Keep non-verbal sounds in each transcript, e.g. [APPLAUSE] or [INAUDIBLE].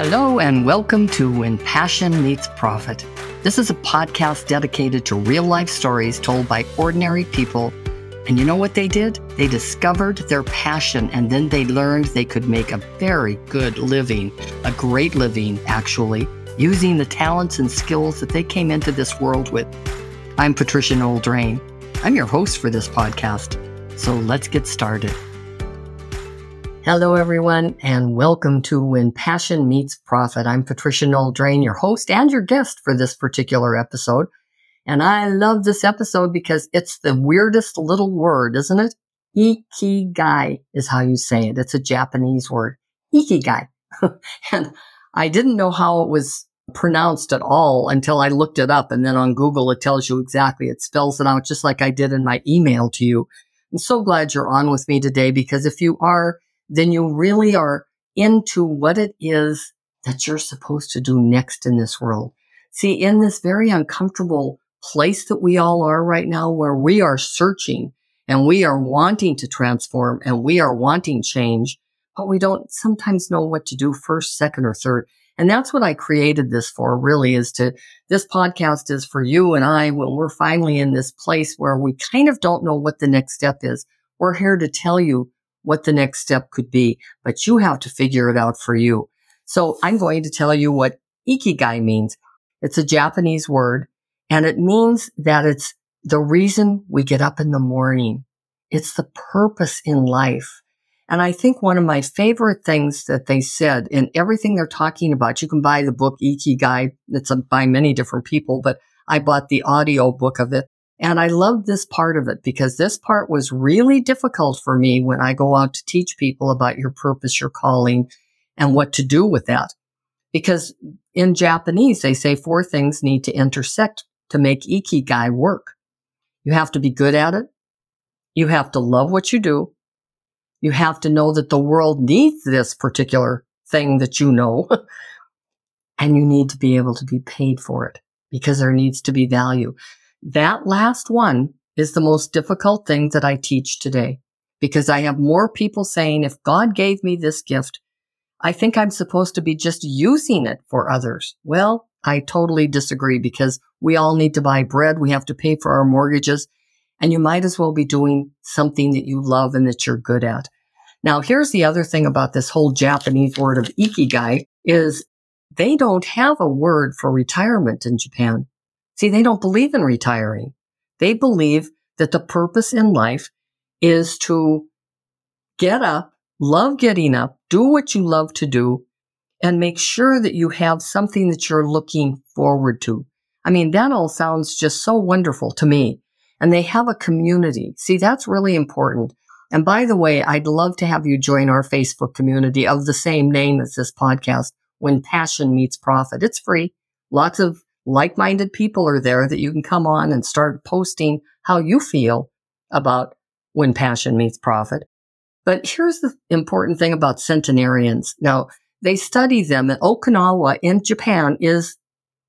Hello, and welcome to When Passion Meets Profit. This is a podcast dedicated to real life stories told by ordinary people. And you know what they did? They discovered their passion and then they learned they could make a very good living, a great living, actually, using the talents and skills that they came into this world with. I'm Patricia Noel Drain. I'm your host for this podcast. So let's get started. Hello, everyone, and welcome to When Passion Meets Profit. I'm Patricia Noel Drain, your host and your guest for this particular episode. And I love this episode because it's the weirdest little word, isn't it? Ikigai is how you say it. It's a Japanese word. Ikigai. [LAUGHS] and I didn't know how it was pronounced at all until I looked it up. And then on Google, it tells you exactly. It spells it out just like I did in my email to you. I'm so glad you're on with me today because if you are, then you really are into what it is that you're supposed to do next in this world. See, in this very uncomfortable place that we all are right now, where we are searching and we are wanting to transform and we are wanting change, but we don't sometimes know what to do first, second, or third. And that's what I created this for, really, is to, this podcast is for you and I when we're finally in this place where we kind of don't know what the next step is. We're here to tell you what the next step could be, but you have to figure it out for you. So I'm going to tell you what ikigai means. It's a Japanese word and it means that it's the reason we get up in the morning. It's the purpose in life. And I think one of my favorite things that they said in everything they're talking about, you can buy the book Ikigai. It's by many different people, but I bought the audio book of it. And I love this part of it because this part was really difficult for me when I go out to teach people about your purpose, your calling, and what to do with that. Because in Japanese, they say four things need to intersect to make Ikigai work. You have to be good at it. You have to love what you do. You have to know that the world needs this particular thing that you know. [LAUGHS] and you need to be able to be paid for it because there needs to be value. That last one is the most difficult thing that I teach today because I have more people saying, if God gave me this gift, I think I'm supposed to be just using it for others. Well, I totally disagree because we all need to buy bread. We have to pay for our mortgages and you might as well be doing something that you love and that you're good at. Now, here's the other thing about this whole Japanese word of ikigai is they don't have a word for retirement in Japan. See, they don't believe in retiring. They believe that the purpose in life is to get up, love getting up, do what you love to do, and make sure that you have something that you're looking forward to. I mean, that all sounds just so wonderful to me. And they have a community. See, that's really important. And by the way, I'd love to have you join our Facebook community of the same name as this podcast, When Passion Meets Profit. It's free. Lots of like-minded people are there that you can come on and start posting how you feel about when passion meets profit. But here's the important thing about centenarians. Now, they study them and Okinawa in Japan is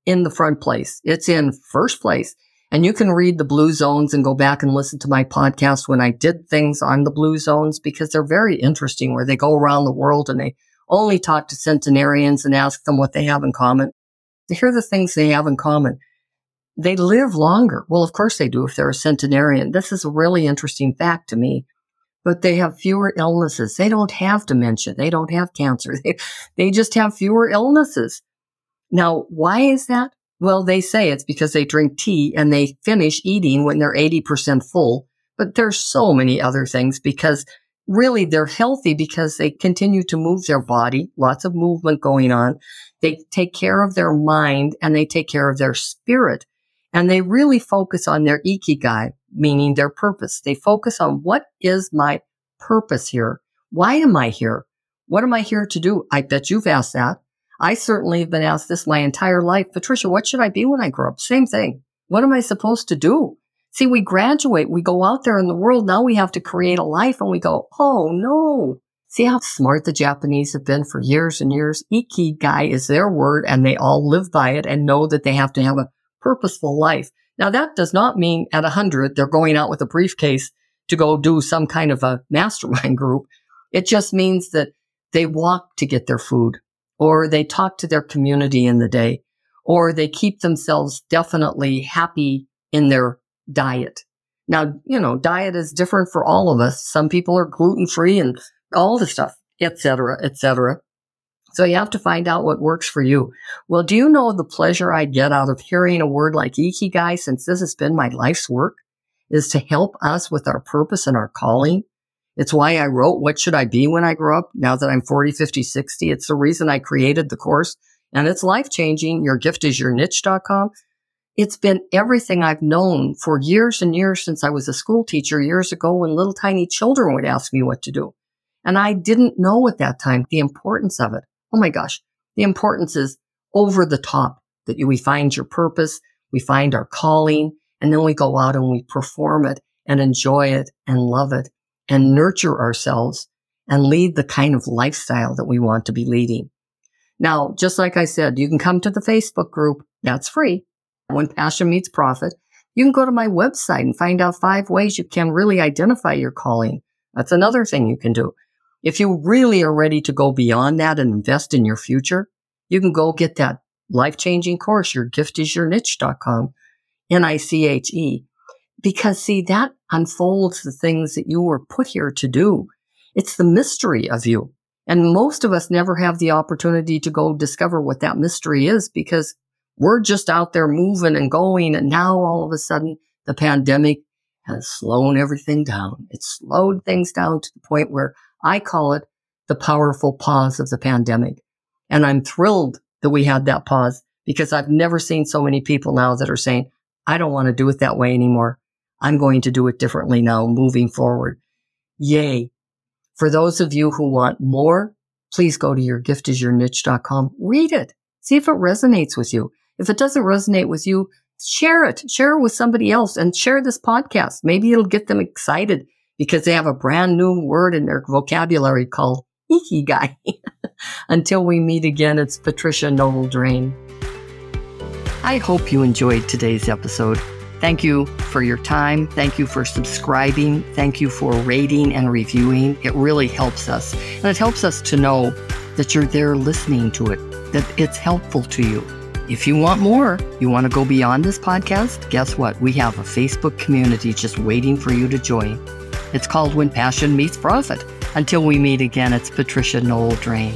in the front place. It's in first place. And you can read the blue zones and go back and listen to my podcast when I did things on the blue zones because they're very interesting where they go around the world and they only talk to centenarians and ask them what they have in common here are the things they have in common. They live longer. Well, of course they do if they're a centenarian. This is a really interesting fact to me. But they have fewer illnesses. They don't have dementia. They don't have cancer. [LAUGHS] They, they just have fewer illnesses. Now, why is that? Well, they say it's because they drink tea and they finish eating when they're 80% full. But there's so many other things because really they're healthy because they continue to move their body, lots of movement going on. They take care of their mind and they take care of their spirit. And they really focus on their ikigai, meaning their purpose. They focus on what is my purpose here? Why am I here? What am I here to do? I bet you've asked that. I certainly have been asked this my entire life. Patricia, what should I be when I grow up? Same thing. What am I supposed to do? See, we graduate, we go out there in the world. Now we have to create a life and we go, oh no. See how smart the Japanese have been for years and years? Ikigai is their word and they all live by it and know that they have to have a purposeful life. Now that does not mean at a hundred, they're going out with a briefcase to go do some kind of a mastermind [LAUGHS] group. It just means that they walk to get their food or they talk to their community in the day, or they keep themselves definitely happy in their diet. Now, you know, diet is different for all of us. Some people are gluten free and all the stuff, etc., etc. So you have to find out what works for you. Well, do you know the pleasure I get out of hearing a word like ikigai since this has been my life's work is to help us with our purpose and our calling. It's why I wrote What Should I Be When I Grow Up? Now that I'm 40, 50, 60. It's the reason I created the course and it's life changing. Your gift is your niche.com. It's been everything I've known for years and years since I was a school teacher years ago when little tiny children would ask me what to do. And I didn't know at that time the importance of it. Oh my gosh. The importance is over the top that we find your purpose, we find our calling, and then we go out and we perform it and enjoy it and love it and nurture ourselves and lead the kind of lifestyle that we want to be leading. Now, just like I said, you can come to the Facebook group. That's free. When passion meets profit, you can go to my website and find out five ways you can really identify your calling. That's another thing you can do. If you really are ready to go beyond that and invest in your future, you can go get that life changing course, your gift is your niche.com, N I C H E. Because see, that unfolds the things that you were put here to do. It's the mystery of you. And most of us never have the opportunity to go discover what that mystery is because we're just out there moving and going. And now all of a sudden the pandemic has slowed everything down. It's slowed things down to the point where I call it the powerful pause of the pandemic. And I'm thrilled that we had that pause because I've never seen so many people now that are saying, I don't want to do it that way anymore. I'm going to do it differently now moving forward. Yay. For those of you who want more, please go to yourgiftisyourniche.com. Read it. See if it resonates with you. If it doesn't resonate with you, share it. Share it with somebody else and share this podcast. Maybe it'll get them excited because they have a brand new word in their vocabulary called [LAUGHS] ikigai. [LAUGHS] Until we meet again, it's Patricia Noel Drain. I hope you enjoyed today's episode. Thank you for your time. Thank you for subscribing. Thank you for rating and reviewing. It really helps us. And it helps us to know that you're there listening to it, that it's helpful to you. If you want more, you want to go beyond this podcast, guess what? We have a Facebook community just waiting for you to join. It's called When Passion Meets Profit. Until we meet again, it's Patricia Noel Drain.